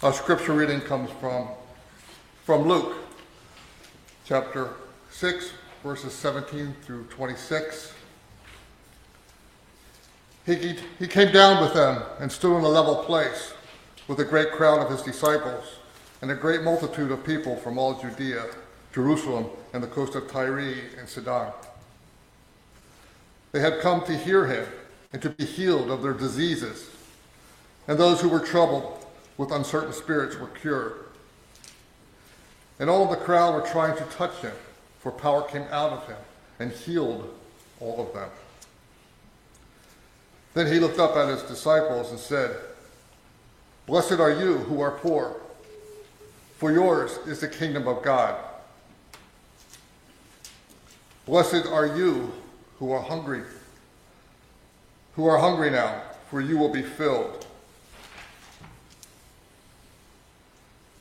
Our scripture reading comes from, from Luke, chapter 6, verses 17 through 26. He, he came down with them and stood on a level place with a great crowd of his disciples and a great multitude of people from all Judea, Jerusalem, and the coast of Tyre and Sidon. They had come to hear him and to be healed of their diseases, and those who were troubled with uncertain spirits were cured. And all of the crowd were trying to touch him, for power came out of him and healed all of them. Then he looked up at his disciples and said, Blessed are you who are poor, for yours is the kingdom of God. Blessed are you who are hungry, who are hungry now, for you will be filled.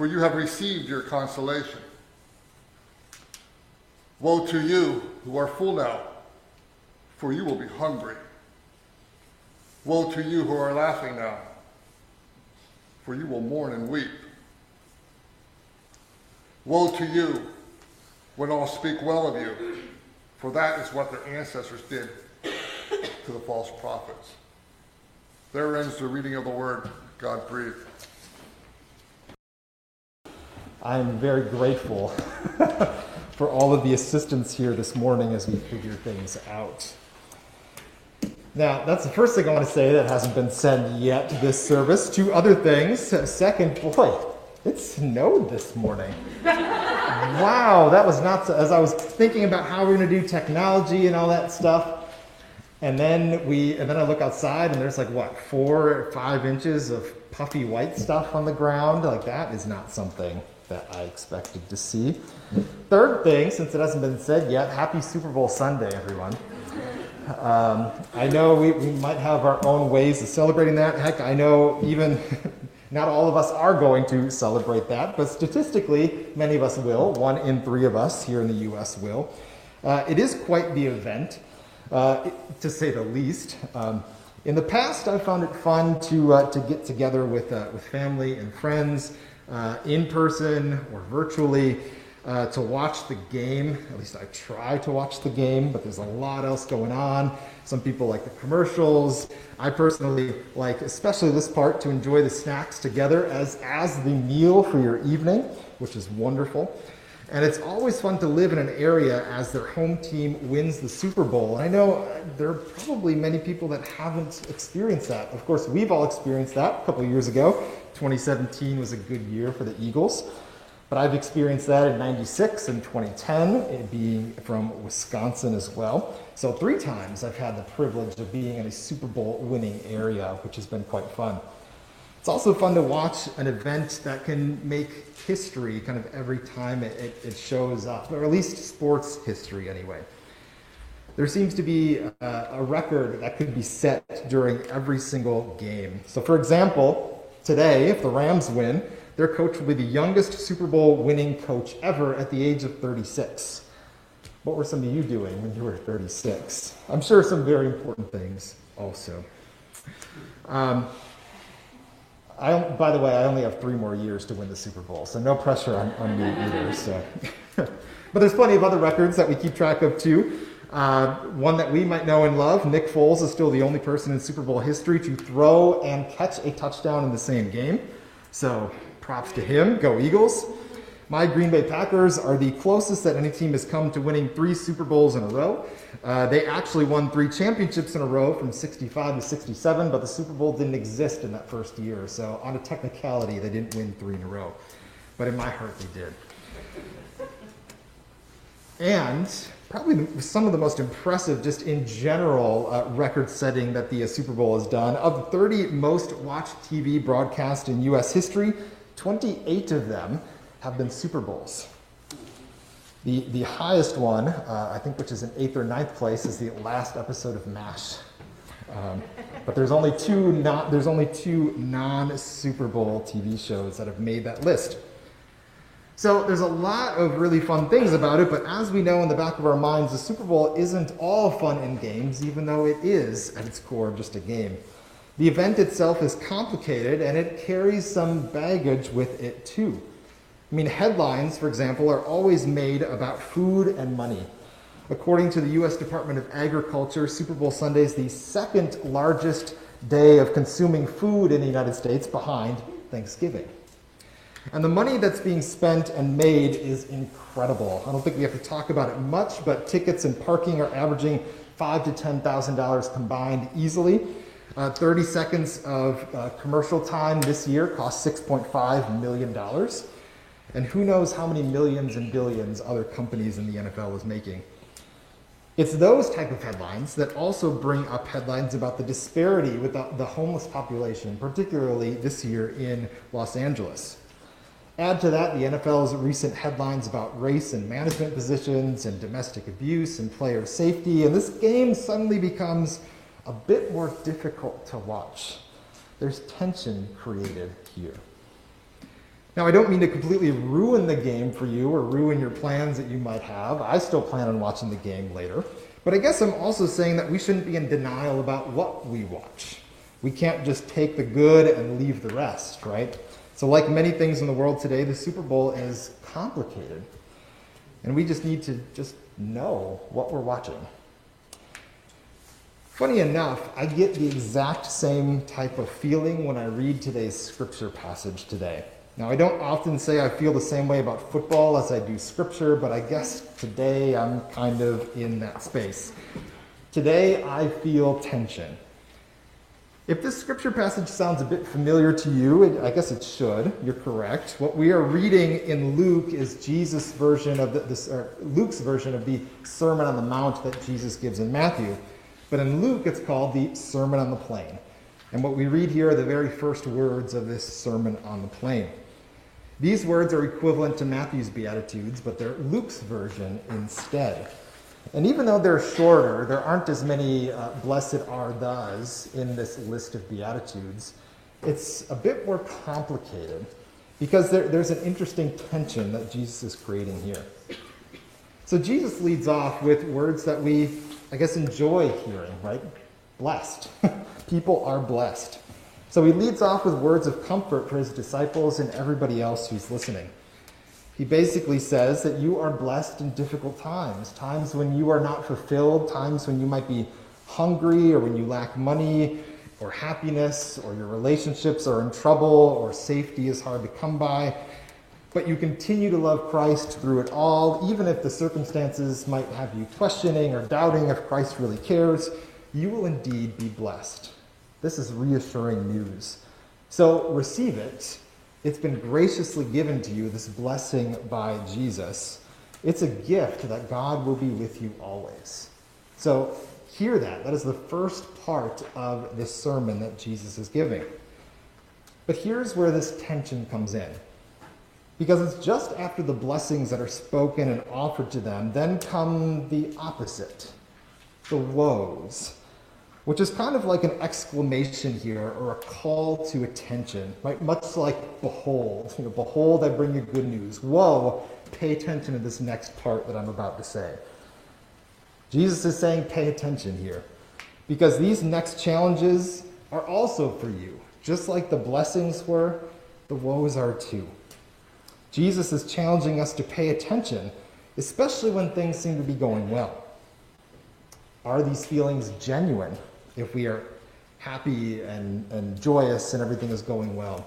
for you have received your consolation. Woe to you who are full now, for you will be hungry. Woe to you who are laughing now, for you will mourn and weep. Woe to you when all speak well of you, for that is what their ancestors did to the false prophets. There ends the reading of the word God breathed. I'm very grateful for all of the assistance here this morning as we figure things out. Now, that's the first thing I want to say that hasn't been said yet this service. Two other things. Second, boy, it snowed this morning. wow, that was not so, as I was thinking about how we're going to do technology and all that stuff. And then we, and then I look outside and there's like what, four or five inches of puffy white stuff on the ground. Like that is not something that I expected to see. Third thing, since it hasn't been said yet, happy Super Bowl Sunday, everyone. Um, I know we, we might have our own ways of celebrating that. Heck, I know even not all of us are going to celebrate that, but statistically, many of us will. One in three of us here in the U.S. will. Uh, it is quite the event, uh, to say the least. Um, in the past, I found it fun to, uh, to get together with, uh, with family and friends uh, in person or virtually uh, to watch the game. At least I try to watch the game, but there's a lot else going on. Some people like the commercials. I personally like, especially this part, to enjoy the snacks together as, as the meal for your evening, which is wonderful. And it's always fun to live in an area as their home team wins the Super Bowl. And I know there are probably many people that haven't experienced that. Of course, we've all experienced that a couple years ago. 2017 was a good year for the Eagles. But I've experienced that in 96 and 2010, being from Wisconsin as well. So, three times I've had the privilege of being in a Super Bowl winning area, which has been quite fun. It's also fun to watch an event that can make history kind of every time it, it, shows up, or at least sports history anyway. There seems to be a, a record that could be set during every single game. So, for example, today, if the Rams win, their coach will be the youngest Super Bowl winning coach ever at the age of 36. What were some of you doing when you were 36? I'm sure some very important things also. Um, I, by the way, I only have three more years to win the Super Bowl, so no pressure on, on me either. So. but there's plenty of other records that we keep track of too. Uh, one that we might know and love Nick Foles is still the only person in Super Bowl history to throw and catch a touchdown in the same game. So props to him. Go Eagles. My Green Bay Packers are the closest that any team has come to winning three Super Bowls in a row. Uh, they actually won three championships in a row from 65 to 67, but the Super Bowl didn't exist in that first year. So, on a technicality, they didn't win three in a row. But in my heart, they did. And probably some of the most impressive, just in general, uh, record setting that the uh, Super Bowl has done. Of the 30 most watched TV broadcasts in U.S. history, 28 of them have been Super Bowls. The, the highest one, uh, I think, which is in eighth or ninth place, is the last episode of MASH. Um, but there's only two not there's only two non Super Bowl TV shows that have made that list. So there's a lot of really fun things about it, but as we know in the back of our minds, the Super Bowl isn't all fun and games, even though it is at its core just a game. The event itself is complicated and it carries some baggage with it too. I mean, headlines, for example, are always made about food and money. According to the U.S. Department of Agriculture, Super Bowl Sunday is the second largest day of consuming food in the United States behind Thanksgiving. And the money that's being spent and made is incredible. I don't think we have to talk about it much, but tickets and parking are averaging five to ten thousand dollars combined easily. Uh, 30 seconds of uh, commercial time this year cost 6.5 million dollars, and who knows how many millions and billions other companies in the NFL is making. It's those type of headlines that also bring up headlines about the disparity with the, the homeless population, particularly this year in Los Angeles. Add to that the NFL's recent headlines about race and management positions and domestic abuse and player safety, and this game suddenly becomes a bit more difficult to watch. There's tension created here. Now, I don't mean to completely ruin the game for you or ruin your plans that you might have. I still plan on watching the game later. But I guess I'm also saying that we shouldn't be in denial about what we watch. We can't just take the good and leave the rest, right? So, like many things in the world today, the Super Bowl is complicated. And we just need to just know what we're watching. Funny enough, I get the exact same type of feeling when I read today's scripture passage today. Now, I don't often say I feel the same way about football as I do scripture, but I guess today I'm kind of in that space. Today I feel tension. If this scripture passage sounds a bit familiar to you, it, I guess it should. You're correct. What we are reading in Luke is Jesus' version of the, this, er, Luke's version of the Sermon on the Mount that Jesus gives in Matthew. But in Luke, it's called the Sermon on the Plain. And what we read here are the very first words of this Sermon on the Plain. These words are equivalent to Matthew's Beatitudes, but they're Luke's version instead. And even though they're shorter, there aren't as many uh, blessed are thus in this list of Beatitudes. It's a bit more complicated because there, there's an interesting tension that Jesus is creating here. So Jesus leads off with words that we, I guess, enjoy hearing, right? Blessed. People are blessed. So he leads off with words of comfort for his disciples and everybody else who's listening. He basically says that you are blessed in difficult times, times when you are not fulfilled, times when you might be hungry or when you lack money or happiness or your relationships are in trouble or safety is hard to come by. But you continue to love Christ through it all, even if the circumstances might have you questioning or doubting if Christ really cares, you will indeed be blessed. This is reassuring news. So receive it. It's been graciously given to you, this blessing by Jesus. It's a gift that God will be with you always. So hear that. That is the first part of this sermon that Jesus is giving. But here's where this tension comes in. Because it's just after the blessings that are spoken and offered to them, then come the opposite the woes which is kind of like an exclamation here or a call to attention, right? Much like behold, you know, behold, I bring you good news. Whoa, pay attention to this next part that I'm about to say. Jesus is saying, pay attention here, because these next challenges are also for you. Just like the blessings were, the woes are too. Jesus is challenging us to pay attention, especially when things seem to be going well. Are these feelings genuine? If we are happy and, and joyous and everything is going well?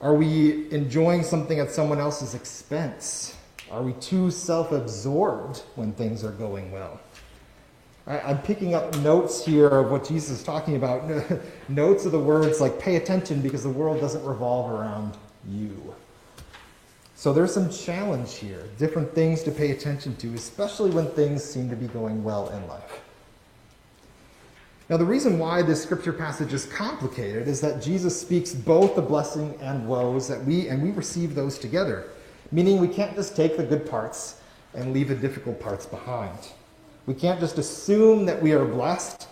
Are we enjoying something at someone else's expense? Are we too self absorbed when things are going well? I, am picking up notes here of what Jesus is talking about. notes of the words like pay attention because the world doesn't revolve around you. So there's some challenge here, different things to pay attention to, especially when things seem to be going well in life. Now, the reason why this scripture passage is complicated is that Jesus speaks both the blessing and woes that we and we receive those together, meaning we can't just take the good parts and leave the difficult parts behind. We can't just assume that we are blessed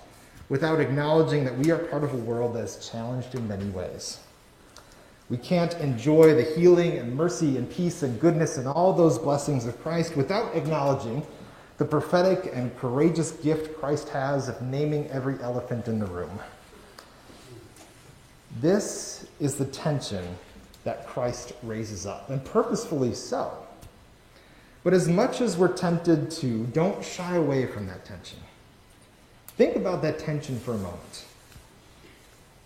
without acknowledging that we are part of a world that is challenged in many ways. We can't enjoy the healing and mercy and peace and goodness and all those blessings of Christ without acknowledging the prophetic and courageous gift Christ has of naming every elephant in the room. This is the tension that Christ raises up, and purposefully so. But as much as we're tempted to, don't shy away from that tension. Think about that tension for a moment.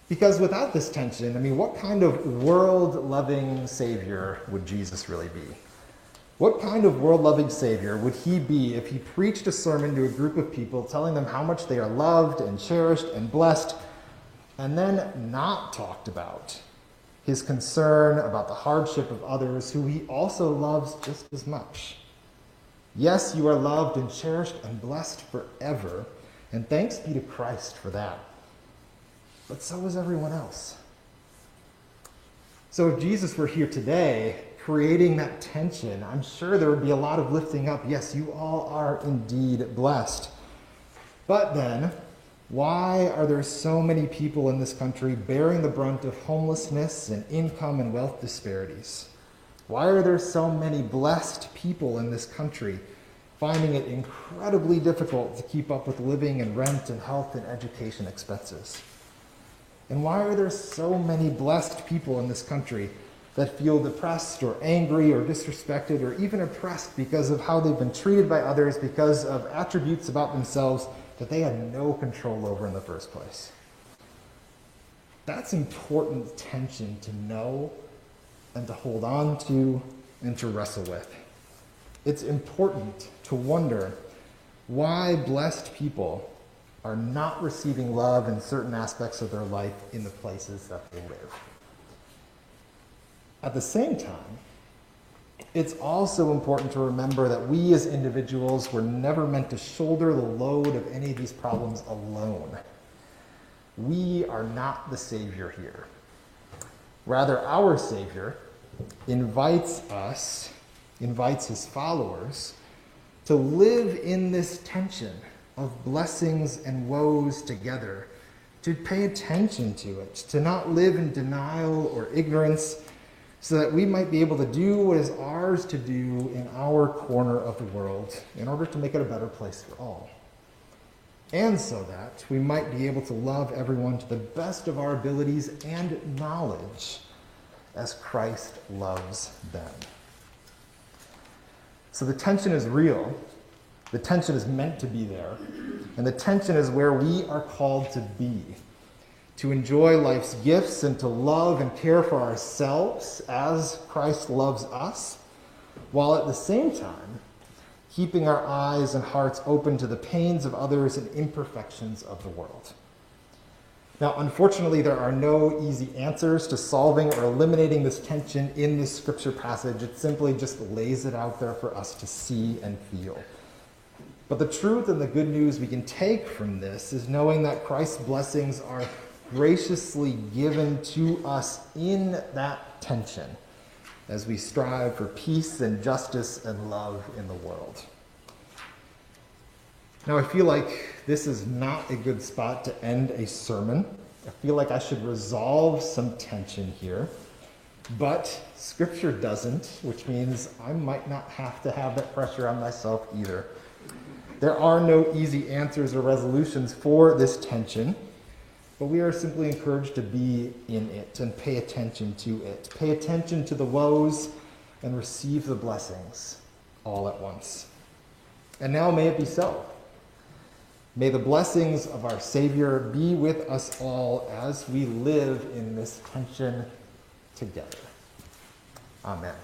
Because without this tension, I mean, what kind of world loving Savior would Jesus really be? What kind of world loving Savior would he be if he preached a sermon to a group of people telling them how much they are loved and cherished and blessed, and then not talked about his concern about the hardship of others who he also loves just as much? Yes, you are loved and cherished and blessed forever, and thanks be to Christ for that. But so is everyone else. So if Jesus were here today, creating that tension, I'm sure there would be a lot of lifting up. Yes, you all are indeed blessed. But then, why are there so many people in this country bearing the brunt of homelessness and income and wealth disparities? Why are there so many blessed people in this country finding it incredibly difficult to keep up with living and rent and health and education expenses? And why are there so many blessed people in this country that feel depressed or angry or disrespected or even oppressed because of how they've been treated by others, because of attributes about themselves that they had no control over in the first place. That's important tension to know and to hold on to and to wrestle with. It's important to wonder why blessed people are not receiving love in certain aspects of their life in the places that they live. At the same time, it's also important to remember that we as individuals were never meant to shoulder the load of any of these problems alone. We are not the Savior here. Rather, our Savior invites us, invites his followers, to live in this tension of blessings and woes together, to pay attention to it, to not live in denial or ignorance so that we might be able to do what is ours to do in our corner of the world in order to make it a better place for all. And so that we might be able to love everyone to the best of our abilities and knowledge as Christ loves them. So the tension is real. The tension is meant to be there. And the tension is where we are called to be to enjoy life's gifts and to love and care for ourselves as Christ loves us, while at the same time keeping our eyes and hearts open to the pains of others and imperfections of the world. Now, unfortunately, there are no easy answers to solving or eliminating this tension in this scripture passage. It simply just lays it out there for us to see and feel. But the truth and the good news we can take from this is knowing that Christ's blessings are graciously given to us in that tension as we strive for peace and justice and love in the world. Now, I feel like this is not a good spot to end a sermon. I feel like I should resolve some tension here. But Scripture doesn't, which means I might not have to have that pressure on myself either. There are no easy answers or resolutions for this tension. But we are simply encouraged to be in it and pay attention to it. Pay attention to the woes and receive the blessings all at once. And now may it be so. May the blessings of our Savior be with us all as we live in this tension together. Amen.